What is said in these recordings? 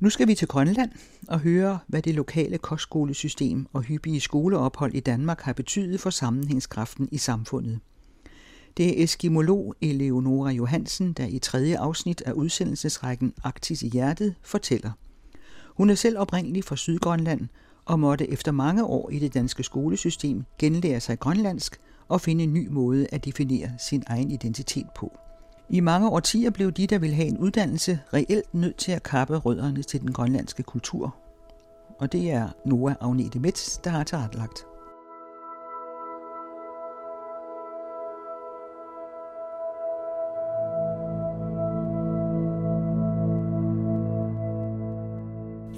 Nu skal vi til Grønland og høre, hvad det lokale kostskolesystem og hyppige skoleophold i Danmark har betydet for sammenhængskraften i samfundet. Det er eskimolog Eleonora Johansen, der i tredje afsnit af udsendelsesrækken Arktis i hjertet fortæller. Hun er selv oprindelig fra Sydgrønland og måtte efter mange år i det danske skolesystem genlære sig grønlandsk og finde en ny måde at definere sin egen identitet på. I mange årtier blev de, der ville have en uddannelse, reelt nødt til at kappe rødderne til den grønlandske kultur. Og det er Noah Agnete Metz, der har tilrettelagt.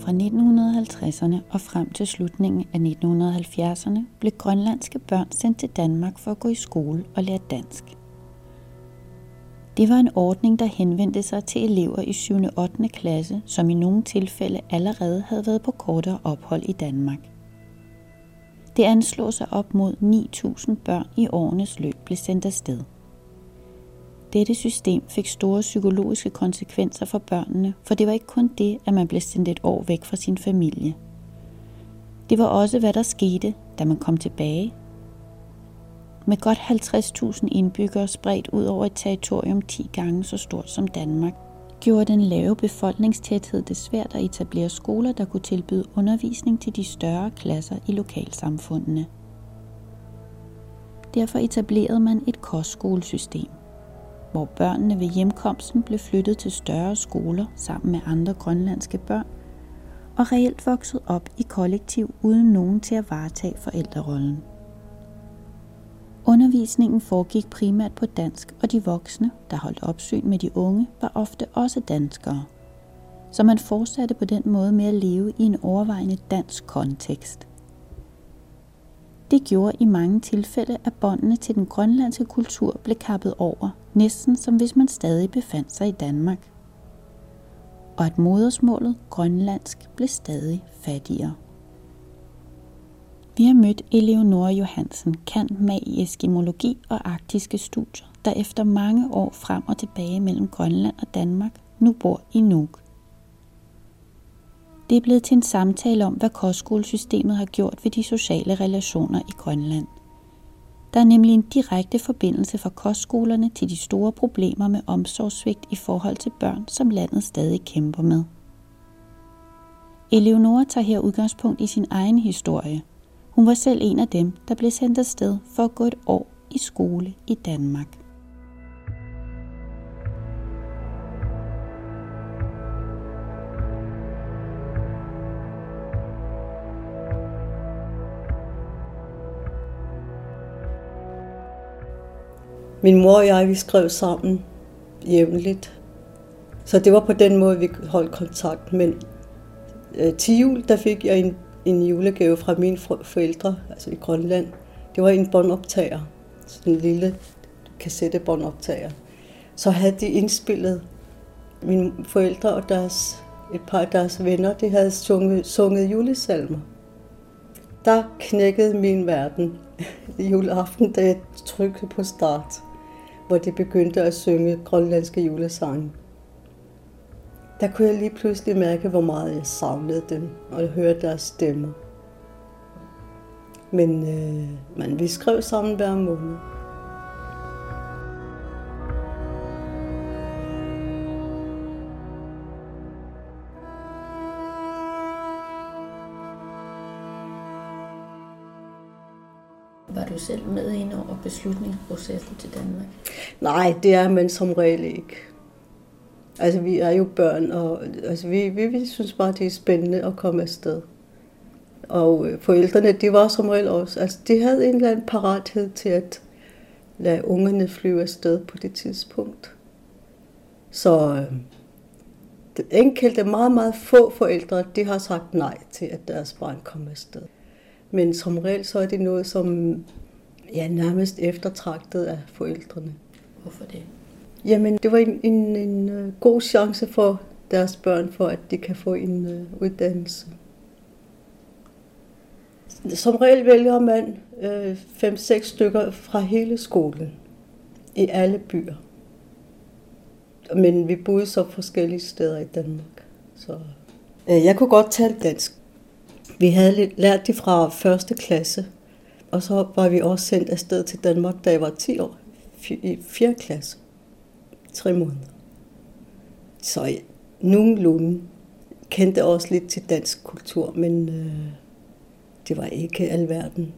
Fra 1950'erne og frem til slutningen af 1970'erne blev grønlandske børn sendt til Danmark for at gå i skole og lære dansk. Det var en ordning, der henvendte sig til elever i 7. og 8. klasse, som i nogle tilfælde allerede havde været på kortere ophold i Danmark. Det anslås, sig op mod 9.000 børn i årenes løb blev sendt afsted. Dette system fik store psykologiske konsekvenser for børnene, for det var ikke kun det, at man blev sendt et år væk fra sin familie. Det var også, hvad der skete, da man kom tilbage. Med godt 50.000 indbyggere spredt ud over et territorium 10 gange så stort som Danmark, gjorde den lave befolkningstæthed det svært at etablere skoler, der kunne tilbyde undervisning til de større klasser i lokalsamfundene. Derfor etablerede man et kostskolesystem hvor børnene ved hjemkomsten blev flyttet til større skoler sammen med andre grønlandske børn, og reelt vokset op i kollektiv uden nogen til at varetage forældrerollen. Undervisningen foregik primært på dansk, og de voksne, der holdt opsyn med de unge, var ofte også danskere. Så man fortsatte på den måde med at leve i en overvejende dansk kontekst. Det gjorde i mange tilfælde, at båndene til den grønlandske kultur blev kappet over, næsten som hvis man stadig befandt sig i Danmark. Og at modersmålet grønlandsk blev stadig fattigere. Vi har mødt Eleonora Johansen, kendt med i eskimologi og arktiske studier, der efter mange år frem og tilbage mellem Grønland og Danmark nu bor i Nuuk. Det er blevet til en samtale om, hvad kostskolesystemet har gjort ved de sociale relationer i Grønland. Der er nemlig en direkte forbindelse fra kostskolerne til de store problemer med omsorgssvigt i forhold til børn, som landet stadig kæmper med. Eleonora tager her udgangspunkt i sin egen historie. Hun var selv en af dem, der blev sendt afsted for at gå et år i skole i Danmark. Min mor og jeg, vi skrev sammen jævnligt. Så det var på den måde, vi holdt kontakt. Men øh, til jul, der fik jeg en, en julegave fra mine forældre, altså i Grønland. Det var en båndoptager. Sådan en lille kassettebåndoptager. Så havde de indspillet mine forældre og deres, et par af deres venner, de havde sunget, sunget julesalmer. Der knækkede min verden juleaften, da jeg trykkede på start hvor de begyndte at synge grønlandske julesange. Der kunne jeg lige pludselig mærke, hvor meget jeg savnede dem og høre deres stemmer. Men, øh, men vi skrev sammen hver måned. Var du selv med ind over beslutningsprocessen til Danmark? Nej, det er man som regel ikke. Altså, vi er jo børn, og altså, vi, vi, vi synes bare, det er spændende at komme afsted. Og øh, forældrene, de var som regel også, altså, de havde en eller anden parathed til at lade ungerne flyve afsted på det tidspunkt. Så øh, det enkelte, meget, meget få forældre, de har sagt nej til, at deres barn kommer afsted. Men som regel så er det noget, som ja, nærmest eftertragtet af forældrene. Hvorfor det? Jamen, det var en, en, en øh, god chance for deres børn, for at de kan få en uh, uddannelse. Som regel vælger man 5-6 uh, stykker fra hele skolen i alle byer. Men vi boede så forskellige steder i Danmark. Så Øh, jeg kunne godt tale dansk. Vi havde lært det fra første klasse, og så var vi også sendt afsted til Danmark, da jeg var 10 år, i 4. klasse. Tre måneder. Så nogenlunde kendte også lidt til dansk kultur, men øh, det var ikke alverden.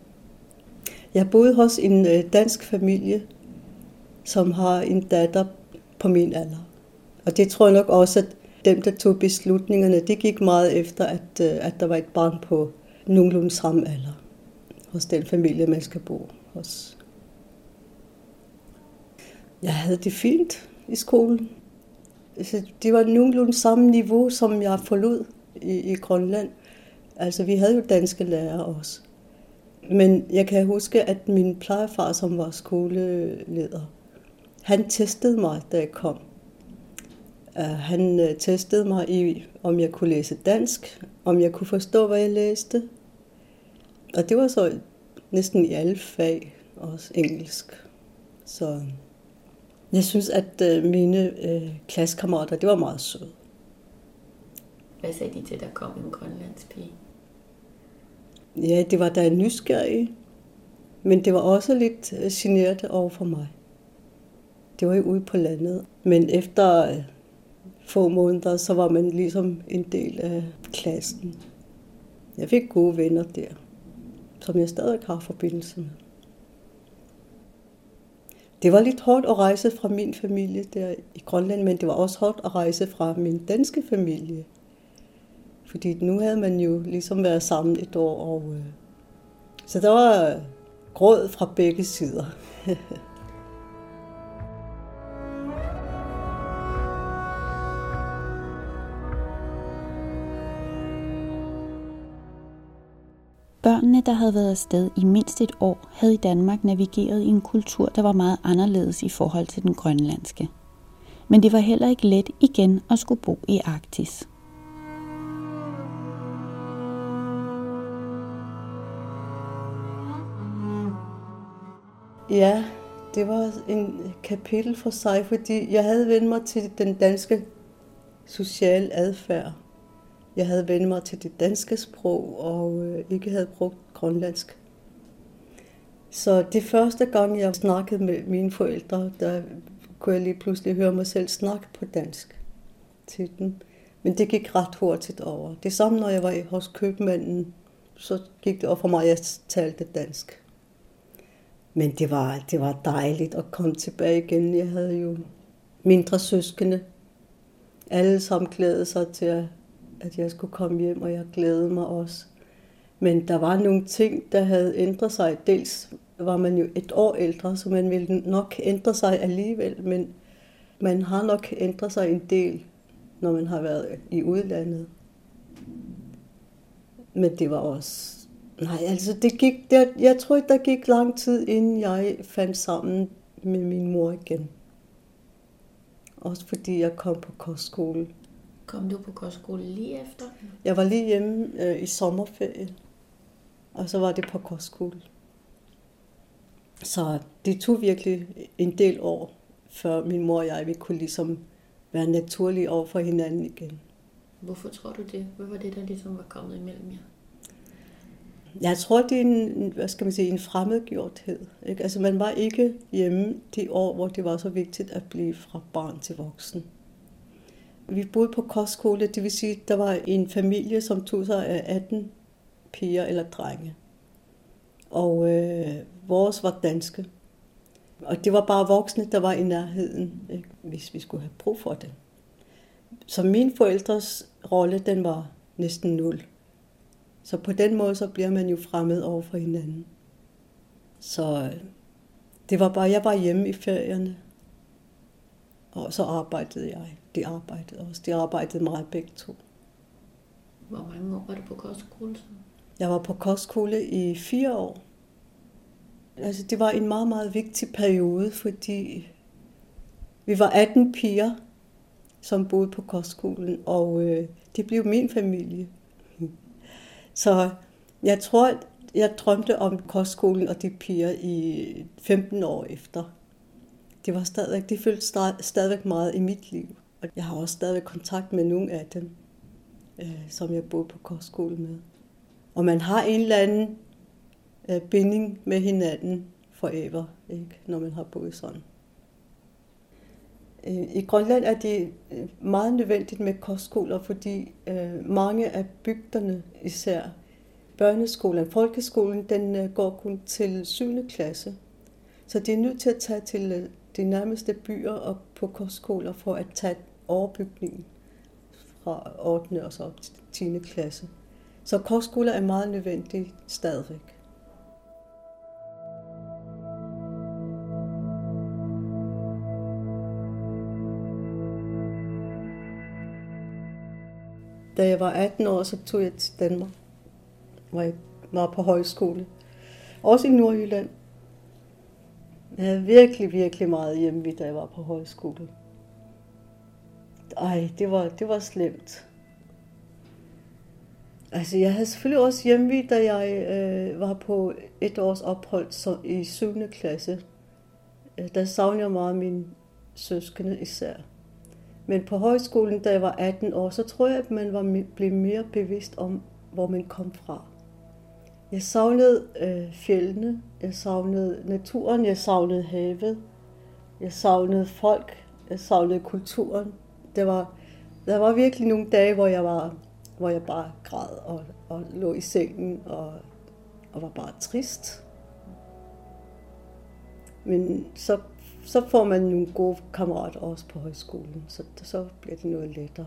Jeg boede hos en øh, dansk familie, som har en datter på min alder. Og det tror jeg nok også, at dem, der tog beslutningerne, det gik meget efter, at, øh, at der var et barn på nogenlunde samme alder hos den familie, man skal bo hos. Jeg havde det fint i skolen. Altså, det var nogenlunde samme niveau, som jeg forlod i, i Grønland. Altså, vi havde jo danske lærere også. Men jeg kan huske, at min plejefar, som var skoleleder, han testede mig, da jeg kom. Uh, han uh, testede mig i, om jeg kunne læse dansk, om jeg kunne forstå, hvad jeg læste. Og det var så næsten i alle fag, også engelsk. Så jeg synes, at uh, mine uh, klassekammerater, det var meget søde. Hvad sagde de til, der kom en grønlandsk pige? Ja, det var da nysgerrig, men det var også lidt generet over for mig. Det var jo ude på landet. Men efter få måneder, så var man ligesom en del af klassen. Jeg fik gode venner der, som jeg stadig har forbindelse med. Det var lidt hårdt at rejse fra min familie der i Grønland, men det var også hårdt at rejse fra min danske familie. Fordi nu havde man jo ligesom været sammen et år, og øh, så der var gråd fra begge sider. Børnene, der havde været afsted i mindst et år, havde i Danmark navigeret i en kultur, der var meget anderledes i forhold til den grønlandske. Men det var heller ikke let igen at skulle bo i Arktis. Ja, det var en kapitel for sig, fordi jeg havde vendt mig til den danske sociale adfærd. Jeg havde vendt mig til det danske sprog og øh, ikke havde brugt grønlandsk. Så det første gang, jeg snakkede med mine forældre, der kunne jeg lige pludselig høre mig selv snakke på dansk til dem. Men det gik ret hurtigt over. Det samme, når jeg var hos købmanden, så gik det over for mig, at jeg talte dansk. Men det var, det var dejligt at komme tilbage igen. Jeg havde jo mindre søskende. Alle sammen glædede sig til, at at jeg skulle komme hjem, og jeg glædede mig også. Men der var nogle ting, der havde ændret sig. Dels var man jo et år ældre, så man ville nok ændre sig alligevel, men man har nok ændret sig en del, når man har været i udlandet. Men det var også Nej, altså det gik, der, jeg tror ikke, der gik lang tid, inden jeg fandt sammen med min mor igen. Også fordi jeg kom på kostskole. Kom du på kostskole lige efter? Jeg var lige hjemme øh, i sommerferie, og så var det på kostskole. Så det tog virkelig en del år, før min mor og jeg vi kunne ligesom være naturlige over for hinanden igen. Hvorfor tror du det? Hvad var det, der ligesom var kommet imellem jer? Jeg tror, det er en, hvad skal man sige, en fremmedgjorthed. Ikke? Altså, man var ikke hjemme de år, hvor det var så vigtigt at blive fra barn til voksen. Vi boede på kostskole, det vil sige, der var en familie, som tog sig af 18 piger eller drenge. Og øh, vores var danske. Og det var bare voksne, der var i nærheden, ikke? hvis vi skulle have brug for det. Så min forældres rolle, den var næsten nul. Så på den måde, så bliver man jo fremmed over for hinanden. Så øh, det var bare, jeg var hjemme i ferierne. Og så arbejdede jeg. De arbejdede også. De arbejdede meget begge to. Hvor mange år var du på kostskole? Jeg var på kostskole i fire år. Altså, det var en meget, meget vigtig periode, fordi vi var 18 piger, som boede på kostskolen, og øh, det blev min familie. Så jeg tror, jeg drømte om kostskolen og de piger i 15 år efter. Det var stadigvæk, de følte stadigvæk meget i mit liv. Og jeg har også stadig kontakt med nogle af dem. øh, som jeg boede på kostskole med. Og man har en eller anden øh, binding med hinanden forever, ikke? når man har boet sådan. Øh, I Grønland er det øh, meget nødvendigt med kostskoler, fordi øh, mange af bygderne, især børneskolen, folkeskolen, den øh, går kun til 7. klasse. Så de er nødt til at tage til de nærmeste byer og på kostskoler for at tage overbygningen fra 8. og så op til 10. klasse. Så kostskoler er meget nødvendige stadigvæk. Da jeg var 18 år, så tog jeg til Danmark, hvor jeg var på højskole. Også i Nordjylland. Jeg havde virkelig, virkelig meget hjemme, da jeg var på højskole. Ej, det var, det var slemt. Altså, jeg havde selvfølgelig også hjemme, da jeg øh, var på et års ophold så, i 7. klasse. Øh, der savnede jeg meget mine søskende især. Men på højskolen, da jeg var 18 år, så tror jeg, at man var blev mere bevidst om, hvor man kom fra. Jeg savnede øh, fjellene, jeg savnede naturen, jeg savnede havet, jeg savnede folk, jeg savnede kulturen. Det var, der var virkelig nogle dage, hvor jeg, var, hvor jeg bare græd og, og lå i sengen og, og var bare trist. Men så så får man nogle gode kammerater også på højskolen, så, så bliver det noget lettere.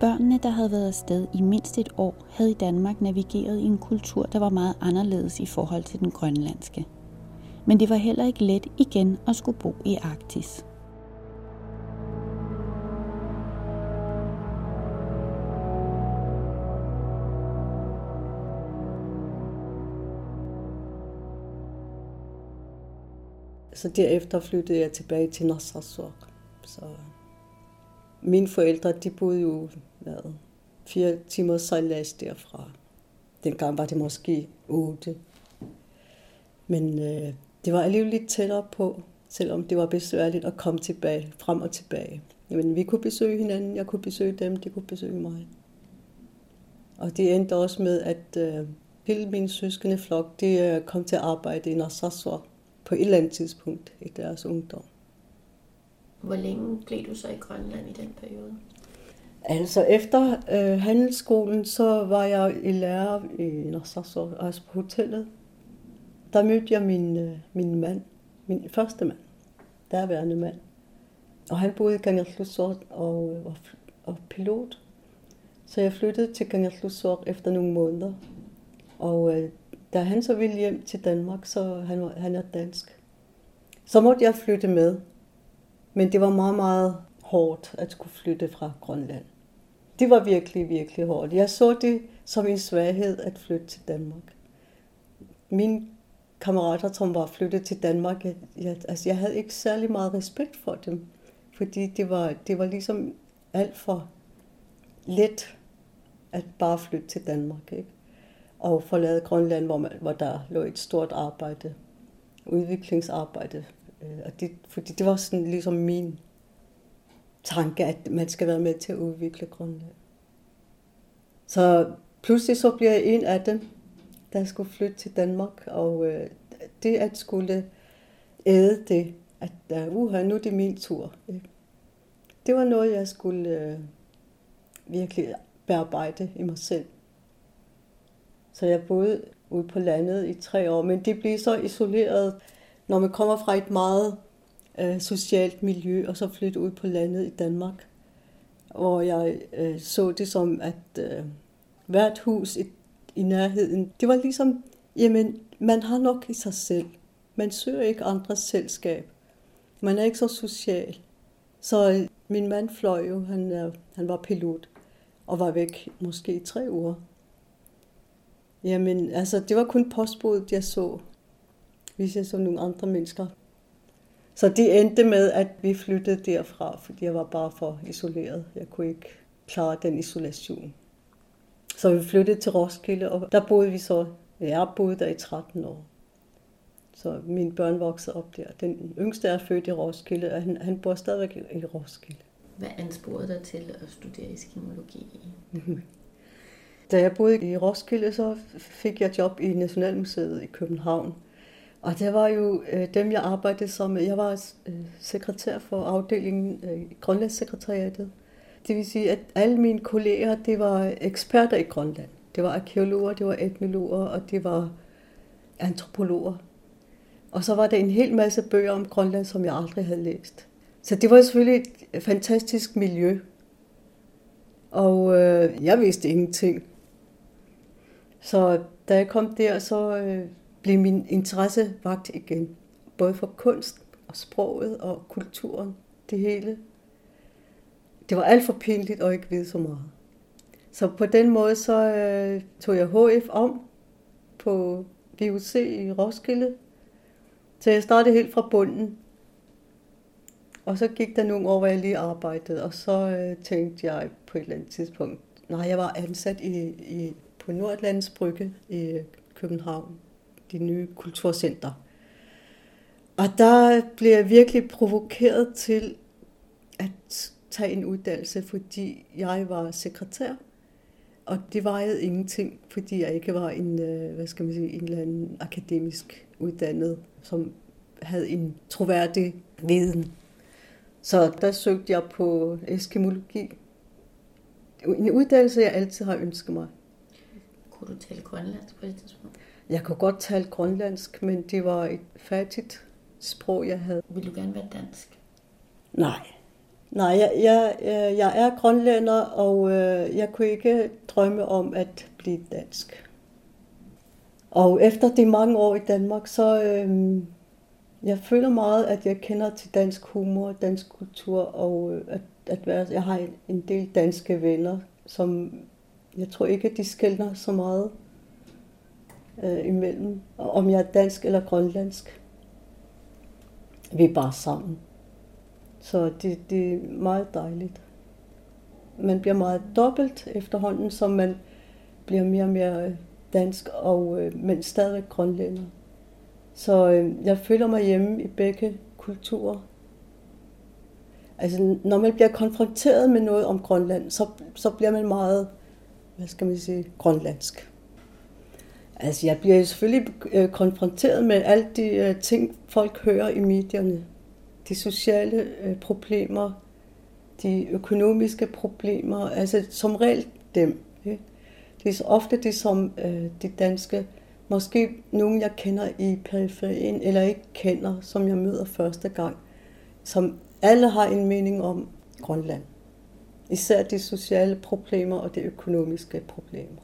Børnene, der havde været afsted i mindst et år, havde i Danmark navigeret i en kultur, der var meget anderledes i forhold til den grønlandske. Men det var heller ikke let igen at skulle bo i Arktis. Så derefter flyttede jeg tilbage til Narsarsuaq. Så øh, mine forældre, de boede jo været fire timer sejlads derfra. Dengang var det måske otte. Men øh, det var alligevel lidt tættere på, selvom det var besværligt at komme tilbage, frem og tilbage. Men vi kunne besøge hinanden, jeg kunne besøge dem, de kunne besøge mig. Og det endte også med, at øh, hele min søskende flok, de øh, kom til at arbejde i Narsarsuaq på et eller andet tidspunkt i deres ungdom. Hvor længe blev du så i Grønland i den periode? Altså efter øh, handelsskolen, så var jeg i lærer i Narsarsuaq, altså på hotellet. Der mødte jeg min, øh, min mand, min første mand, derværende mand. Og han boede i Kangerlussuaq og øh, var og pilot. Så jeg flyttede til Kangerlussuaq efter nogle måneder. Og øh, da han så ville hjem til Danmark, så han, han er dansk, så måtte jeg flytte med. Men det var meget, meget hårdt at skulle flytte fra Grønland. Det var virkelig, virkelig hårdt. Jeg så det som en svaghed at flytte til Danmark. Mine kammerater, som var flyttet til Danmark, jeg, jeg, altså jeg havde ikke særlig meget respekt for dem. Fordi det var, det var ligesom alt for let at bare flytte til Danmark. Ikke? og forlade Grønland, hvor, man, hvor der lå et stort arbejde, udviklingsarbejde. Øh, og det, fordi det var sådan ligesom min tanke, at man skal være med til at udvikle Grønland. Så pludselig så bliver jeg en af dem, der skulle flytte til Danmark, og øh, det at skulle æde det, at uh, uha, nu er det min tur. Det var noget, jeg skulle øh, virkelig bearbejde i mig selv. Så jeg boede ude på landet i tre år, men det blev så isoleret, når man kommer fra et meget øh, socialt miljø, og så flytte ud på landet i Danmark, hvor jeg øh, så det som, at øh, hvert hus i, i nærheden, det var ligesom, jamen, man har nok i sig selv. Man søger ikke andres selskab. Man er ikke så social. Så øh, min mand fløj jo, han, øh, han var pilot, og var væk måske i tre uger. Jamen, altså, det var kun postbuddet, jeg så, hvis jeg så nogle andre mennesker. Så det endte med, at vi flyttede derfra, fordi jeg var bare for isoleret. Jeg kunne ikke klare den isolation. Så vi flyttede til Roskilde, og der boede vi så, jeg boede der i 13 år. Så mine børn voksede op der. Den yngste er født i Roskilde, og han, han bor stadigvæk i Roskilde. Hvad ansporede dig til at studere eskimologi? Da jeg boede i Roskilde, så fik jeg job i Nationalmuseet i København. Og det var jo øh, dem, jeg arbejdede sammen. Jeg var øh, sekretær for afdelingen øh, Grønlandssekretariatet. Det vil sige, at alle mine kolleger, det var eksperter i Grønland. Det var arkeologer, det var etnologer, og det var antropologer. Og så var der en hel masse bøger om Grønland, som jeg aldrig havde læst. Så det var selvfølgelig et fantastisk miljø. Og øh, jeg vidste ingenting. Så da jeg kom der, så øh, blev min interesse vagt igen. Både for kunst og sproget og kulturen. Det hele. Det var alt for pinligt at ikke vide så meget. Så på den måde så øh, tog jeg HF om på VUC i Roskilde. Så jeg startede helt fra bunden. Og så gik der nogle år, hvor jeg lige arbejdede, og så øh, tænkte jeg på et eller andet tidspunkt, nej, jeg var ansat i, i, på Nordlands Brygge i København, de nye kulturcenter. Og der blev jeg virkelig provokeret til at tage en uddannelse, fordi jeg var sekretær, og det vejede ingenting, fordi jeg ikke var en, øh, hvad skal man sige, en eller anden akademisk uddannet, som havde en troværdig viden. Så der søgte jeg på eskimologi. En uddannelse, jeg altid har ønsket mig. Kunne du tale grønlandsk på det tidspunkt? Jeg kunne godt tale grønlandsk, men det var et fattigt sprog, jeg havde. Vil du gerne være dansk? Nej. Nej, jeg, jeg, jeg er grønlænder, og øh, jeg kunne ikke drømme om at blive dansk. Og efter de mange år i Danmark, så øh, jeg føler meget, at jeg kender til dansk humor, dansk kultur, og øh, at, at være, jeg har en del danske venner, som jeg tror ikke, de skældner så meget øh, imellem, om jeg er dansk eller grønlandsk. Vi er bare sammen. Så det, det er meget dejligt. Man bliver meget dobbelt efterhånden, som man bliver mere og mere øh, dansk, og, øh, men stadigvæk grønlænder. Så øh, jeg føler mig hjemme i begge kulturer. Altså, når man bliver konfronteret med noget om Grønland, så, så bliver man meget, hvad skal man sige, grønlandsk. Altså, jeg bliver selvfølgelig øh, konfronteret med alle de øh, ting, folk hører i medierne. De sociale øh, problemer, de økonomiske problemer, altså som regel dem. Ikke? Det er så ofte det, som øh, de danske Måske nogen, jeg kender i periferien, eller ikke kender, som jeg møder første gang, som alle har en mening om Grønland. Især de sociale problemer og de økonomiske problemer.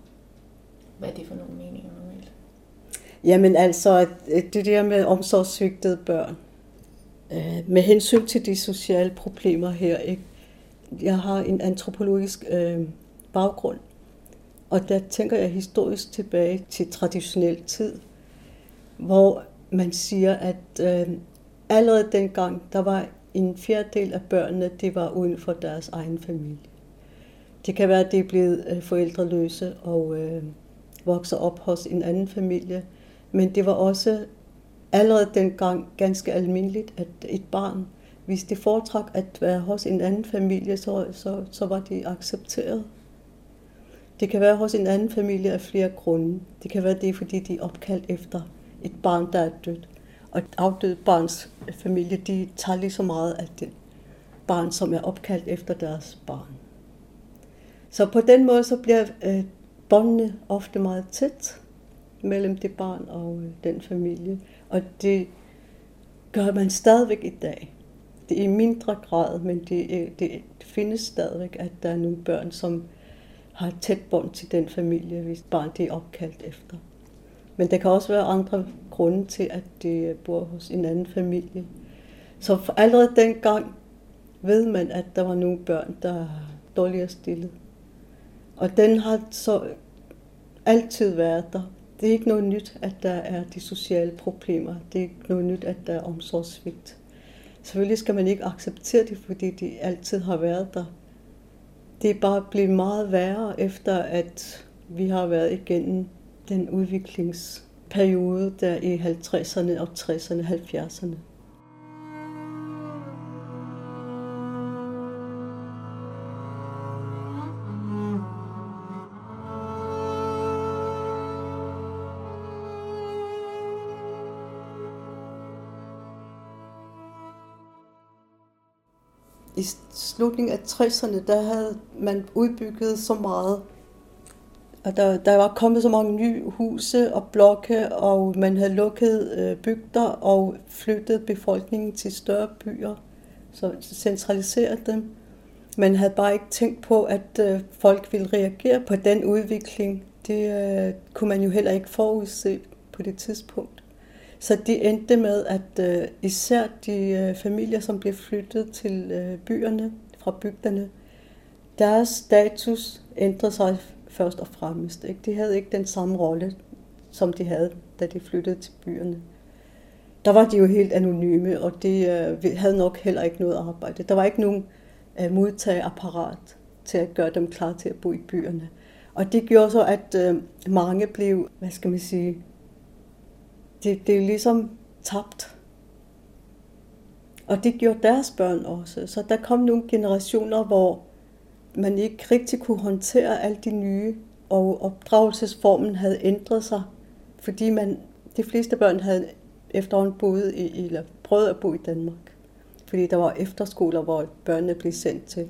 Hvad er det for nogle meninger normalt? Jamen altså, øh, det der med omsorgssvigtede børn. Øh, med hensyn til de sociale problemer her, ikke? jeg har en antropologisk øh, baggrund, og der tænker jeg historisk tilbage til traditionel tid, hvor man siger, at øh, allerede dengang, der var en fjerdedel af børnene, det var uden for deres egen familie. Det kan være, at det er blevet øh, forældreløse og øh, vokser op hos en anden familie, men det var også allerede dengang ganske almindeligt, at et barn, hvis det foretrak at være hos en anden familie, så, så, så var det accepteret. Det kan være hos en anden familie af flere grunde. Det kan være det, fordi de er opkaldt efter et barn, der er dødt. Og et afdødt barns familie, de tager lige så meget af det barn, som er opkaldt efter deres barn. Så på den måde så bliver øh, båndene ofte meget tæt mellem det barn og øh, den familie. Og det gør man stadigvæk i dag. Det er i mindre grad, men det, øh, det, findes stadigvæk, at der er nogle børn, som har et tæt bånd til den familie, hvis barn det er opkaldt efter. Men der kan også være andre grunde til, at det øh, bor hos en anden familie. Så for allerede dengang ved man, at der var nogle børn, der er dårligere stillet. Og den har så altid været der. Det er ikke noget nyt, at der er de sociale problemer. Det er ikke noget nyt, at der er omsorgssvigt. Selvfølgelig skal man ikke acceptere det, fordi de altid har været der det er bare blevet meget værre efter, at vi har været igennem den udviklingsperiode der i 50'erne og 60'erne, 70'erne. I slutningen af 60'erne, der havde man udbygget så meget. Og der, der var kommet så mange nye huse og blokke, og man havde lukket øh, bygder og flyttet befolkningen til større byer, så centraliseret dem. Man havde bare ikke tænkt på, at øh, folk ville reagere på den udvikling. Det øh, kunne man jo heller ikke forudse på det tidspunkt. Så de endte med, at øh, især de øh, familier, som blev flyttet til øh, byerne fra bygderne, deres status ændrede sig først og fremmest. Ikke? De havde ikke den samme rolle, som de havde, da de flyttede til byerne. Der var de jo helt anonyme, og de øh, havde nok heller ikke noget arbejde. Der var ikke nogen øh, modtageapparat til at gøre dem klar til at bo i byerne. Og det gjorde så, at øh, mange blev, hvad skal man sige, det, det er ligesom tabt. Og det gjorde deres børn også. Så der kom nogle generationer, hvor man ikke rigtig kunne håndtere alt de nye, og opdragelsesformen havde ændret sig, fordi man, de fleste børn havde efterhånden boet i, eller prøvet at bo i Danmark. Fordi der var efterskoler, hvor børnene blev sendt til.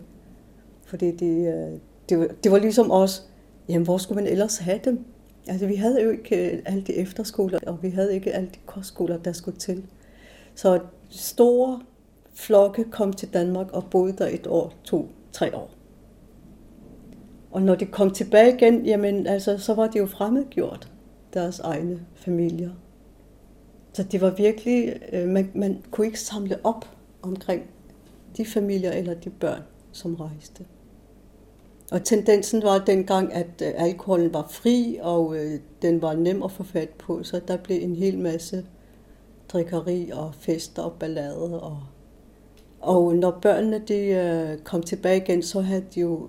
Fordi de, øh, det, var, det var ligesom os, jamen hvor skulle man ellers have dem? Altså, vi havde jo ikke øh, alle de efterskoler, og vi havde ikke alle de kostskoler, der skulle til. Så store flokke kom til Danmark og boede der et år, to, tre år. Og når de kom tilbage igen, jamen, altså, så var de jo fremmedgjort, deres egne familier. Så det var virkelig, øh, man, man kunne ikke samle op omkring de familier eller de børn, som rejste. Og tendensen var dengang, at øh, alkoholen var fri, og øh, den var nem at få fat på, så der blev en hel masse drikkeri og fester og ballade. Og, og når børnene de, øh, kom tilbage igen, så havde de jo,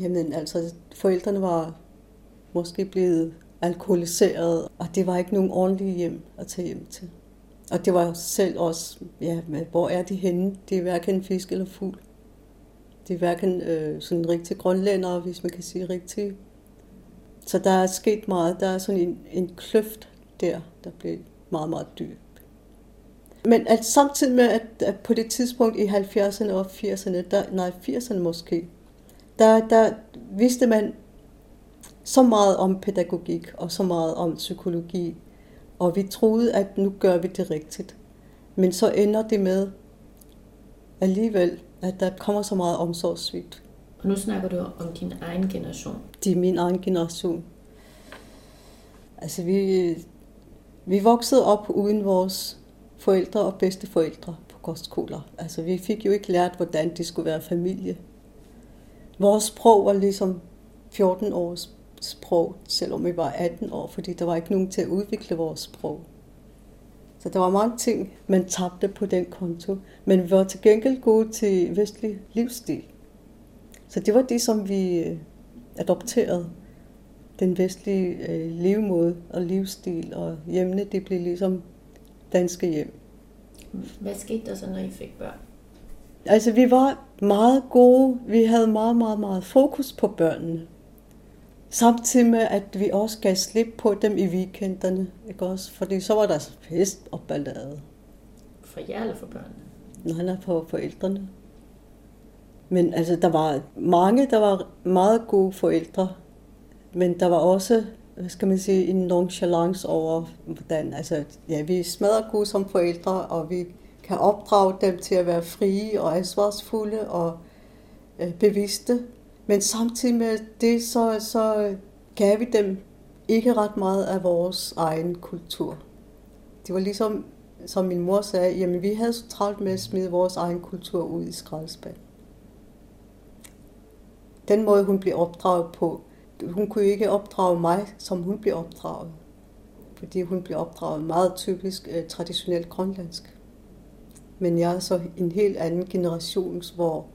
jamen altså forældrene var måske blevet alkoholiseret, og det var ikke nogen ordentlige hjem at tage hjem til. Og det var selv også, ja, hvor er de henne? Det er hverken fisk eller fugl de er hverken øh, sådan rigtig grønlænder, hvis man kan sige rigtigt. Så der er sket meget. Der er sådan en, en kløft der, der blev meget, meget dyb. Men at samtidig med, at, at på det tidspunkt i 70'erne og 80'erne, der, nej 80'erne måske, der, der vidste man så meget om pædagogik og så meget om psykologi, og vi troede, at nu gør vi det rigtigt. Men så ender det med alligevel at der kommer så meget omsorgssvigt. Og nu snakker du om din egen generation. Det er min egen generation. Altså vi, vi voksede op uden vores forældre og bedsteforældre på kostskoler. Altså vi fik jo ikke lært, hvordan det skulle være familie. Vores sprog var ligesom 14 års sprog, selvom vi var 18 år, fordi der var ikke nogen til at udvikle vores sprog. Så der var mange ting, man tabte på den konto. Men vi var til gengæld gode til vestlig livsstil. Så det var det, som vi øh, adopterede. Den vestlige øh, levemåde og livsstil og hjemme, det blev ligesom danske hjem. Hvad skete der så, når I fik børn? Altså, vi var meget gode. Vi havde meget, meget, meget fokus på børnene. Samtidig med, at vi også gav slip på dem i weekenderne. Ikke også? Fordi så var der fest og ballade. For jer eller for børnene? Nej, nej, for forældrene. Men altså, der var mange, der var meget gode forældre. Men der var også, hvad skal man sige, en nonchalance over, hvordan, altså, ja, vi er smadret gode som forældre, og vi kan opdrage dem til at være frie og ansvarsfulde og øh, bevidste. Men samtidig med det, så, så gav vi dem ikke ret meget af vores egen kultur. Det var ligesom, som min mor sagde, jamen vi havde så travlt med at smide vores egen kultur ud i skraldespanden. Den måde, hun blev opdraget på, hun kunne ikke opdrage mig, som hun blev opdraget. Fordi hun blev opdraget meget typisk eh, traditionelt grønlandsk. Men jeg er så en helt anden generation, hvor,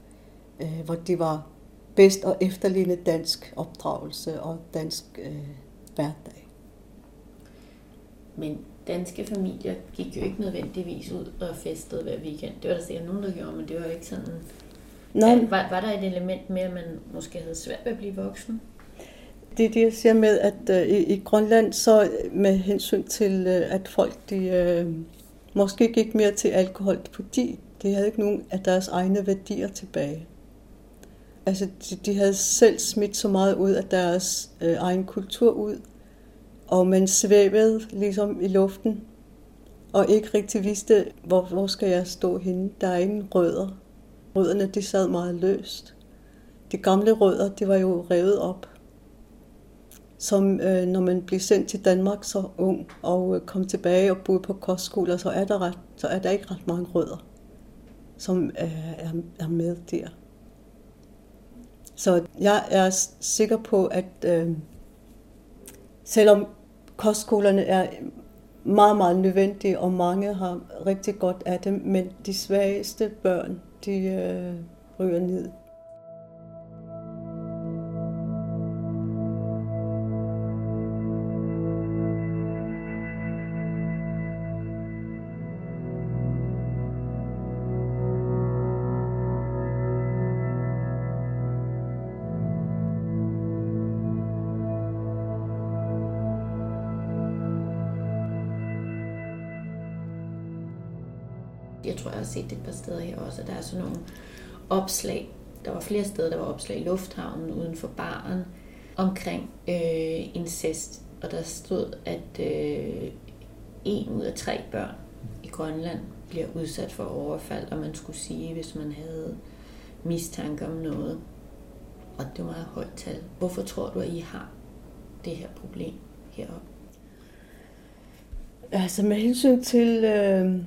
eh, hvor det var bedst at efterligne dansk opdragelse og dansk øh, hverdag. Men danske familier gik jo ikke nødvendigvis ud og festede hver weekend. Det var der sikkert nogen, der gjorde, men det var jo ikke sådan... Nej. Var, var der et element med, at man måske havde svært ved at blive voksen? Det er det, jeg siger med, at øh, i, i Grønland, så med hensyn til, øh, at folk de, øh, måske gik mere til alkohol, fordi de havde ikke nogen af deres egne værdier tilbage. Altså, de, de havde selv smidt så meget ud af deres øh, egen kultur ud, og man svævede ligesom i luften, og ikke rigtig vidste, hvor, hvor skal jeg stå henne. Der er ingen rødder. Rødderne, de sad meget løst. De gamle rødder, de var jo revet op. Som øh, når man bliver sendt til Danmark så ung og øh, kom tilbage og boede på kostskoler, så er der, ret, så er der ikke ret mange rødder, som øh, er, er med der. Så jeg er sikker på, at øh, selvom kostskolerne er meget, meget nødvendige, og mange har rigtig godt af dem, men de svageste børn, de øh, ryger ned. Jeg tror, jeg har set det et par steder her også, at der er sådan nogle opslag. Der var flere steder, der var opslag i lufthavnen uden for baren omkring øh, incest. Og der stod, at øh, en ud af tre børn i Grønland bliver udsat for overfald, og man skulle sige, hvis man havde mistanke om noget. Og det var et højt tal. Hvorfor tror du, at I har det her problem heroppe? Altså med hensyn til øh,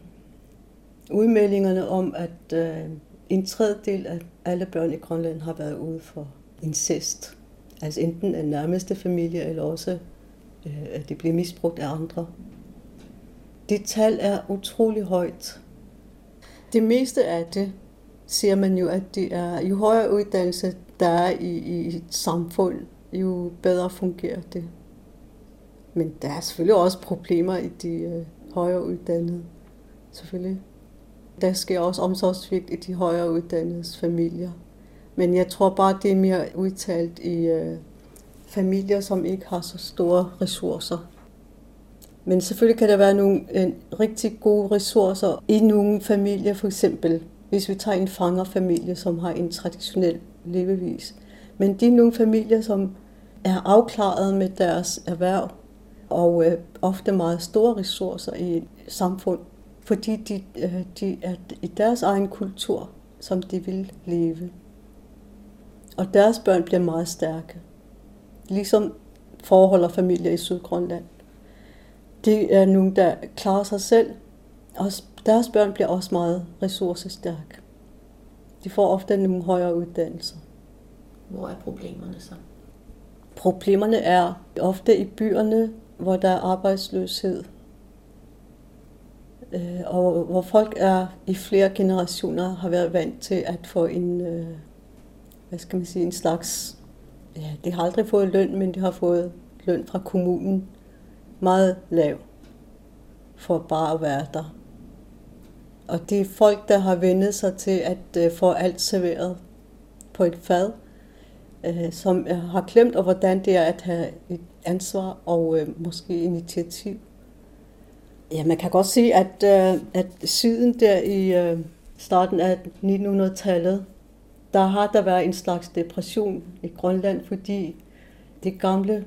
udmeldingerne om, at øh, en tredjedel af alle børn i Grønland har været ude for incest. Altså enten af nærmeste familie, eller også øh, at det bliver misbrugt af andre. Det tal er utrolig højt. Det meste af det siger man jo, at det er, jo højere uddannelse der er i, i et samfund, jo bedre fungerer det. Men der er selvfølgelig også problemer i de øh, højere uddannede. Selvfølgelig. Der sker også omsorgsvigt i de højere uddannedes familier. Men jeg tror bare, det er mere udtalt i øh, familier, som ikke har så store ressourcer. Men selvfølgelig kan der være nogle en, rigtig gode ressourcer i nogle familier, for eksempel hvis vi tager en fangerfamilie, som har en traditionel levevis. Men de er nogle familier, som er afklaret med deres erhverv, og øh, ofte meget store ressourcer i et samfund, fordi de, øh, de er i deres egen kultur, som de vil leve. Og deres børn bliver meget stærke. Ligesom forhold og familier i Sydgrønland. Det er nogen, der klarer sig selv, og deres børn bliver også meget ressourcestærke. De får ofte nogle højere uddannelser. Hvor er problemerne så? Problemerne er ofte i byerne, hvor der er arbejdsløshed, øh, og hvor folk er i flere generationer har været vant til at få en, øh, hvad skal man sige, en slags, ja, de har aldrig fået løn, men de har fået løn fra kommunen, meget lav, for bare at være der. Og det er folk, der har vendet sig til at øh, få alt serveret på et fad, øh, som øh, har glemt, og hvordan det er at have et ansvar og øh, måske initiativ. Ja, man kan godt sige, at, øh, at siden der i øh, starten af 1900-tallet, der har der været en slags depression i Grønland, fordi det gamle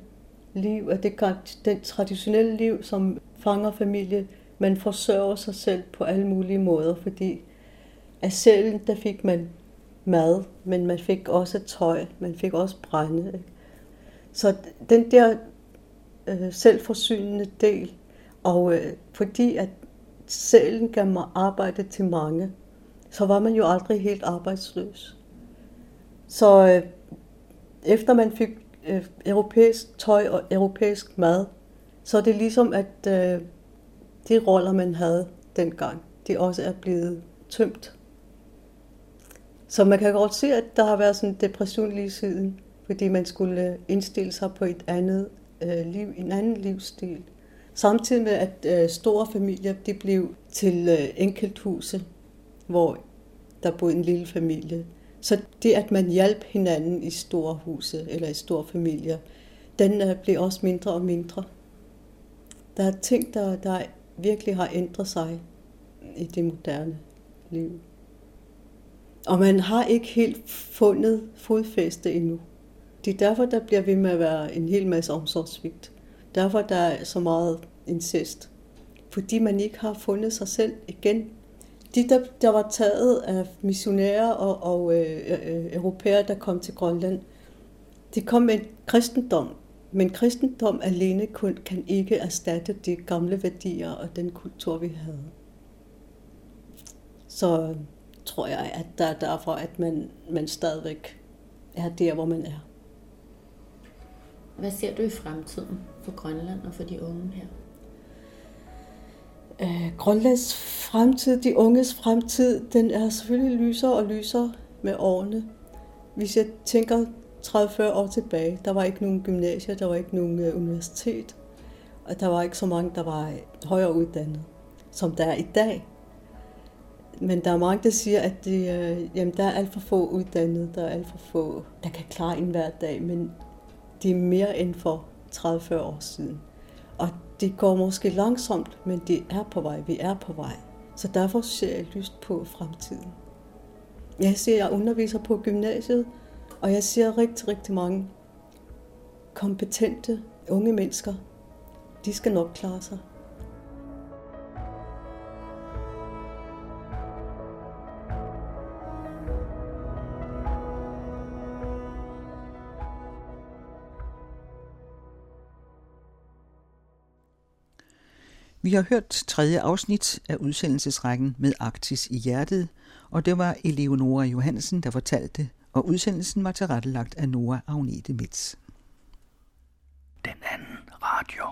liv, det, den traditionelle liv som fangerfamilie, man forsørger sig selv på alle mulige måder, fordi af selv der fik man mad, men man fik også tøj, man fik også brænde. Ikke? Så den der øh, selvforsynende del, og øh, fordi at sælen gav mig arbejde til mange, så var man jo aldrig helt arbejdsløs. Så øh, efter man fik øh, europæisk tøj og europæisk mad, så er det ligesom, at øh, de roller, man havde dengang, de også er blevet tømt. Så man kan godt se, at der har været sådan en depression lige siden, fordi man skulle øh, indstille sig på et andet øh, liv, en anden livsstil. Samtidig med, at øh, store familier de blev til øh, enkelthuse, hvor der boede en lille familie. Så det, at man hjalp hinanden i store huse eller i store familier, den øh, blev også mindre og mindre. Der er ting, der, der virkelig har ændret sig i det moderne liv. Og man har ikke helt fundet fodfæste endnu. Det er derfor, der bliver ved med at være en hel masse omsorgsvigt. Derfor der er så meget incest. Fordi man ikke har fundet sig selv igen. De, der, der var taget af missionærer og, og øh, øh, øh, europæere, der kom til Grønland, de kom med kristendom. Men kristendom alene kun, kan ikke erstatte de gamle værdier og den kultur, vi havde. Så øh, tror jeg, at der er derfor, at man, man stadigvæk er der, hvor man er. Hvad ser du i fremtiden for Grønland og for de unge her? Øh, Grønlands fremtid, de unges fremtid, den er selvfølgelig lysere og lysere med årene. Hvis jeg tænker 30-40 år tilbage, der var ikke nogen gymnasier, der var ikke nogen øh, universitet, og der var ikke så mange, der var øh, højere uddannet, som der er i dag. Men der er mange, der siger, at de, øh, jamen, der er alt for få uddannede, der er alt for få, der kan klare en hver dag, men det er mere end for 30-40 år siden. Og det går måske langsomt, men det er på vej. Vi er på vej. Så derfor ser jeg lyst på fremtiden. Jeg ser, jeg underviser på gymnasiet, og jeg ser rigtig, rigtig mange kompetente unge mennesker. De skal nok klare sig. Vi har hørt tredje afsnit af udsendelsesrækken med Arktis i hjertet, og det var Eleonora Johansen, der fortalte, og udsendelsen var tilrettelagt af Nora Agnete Mitz. Den anden radio.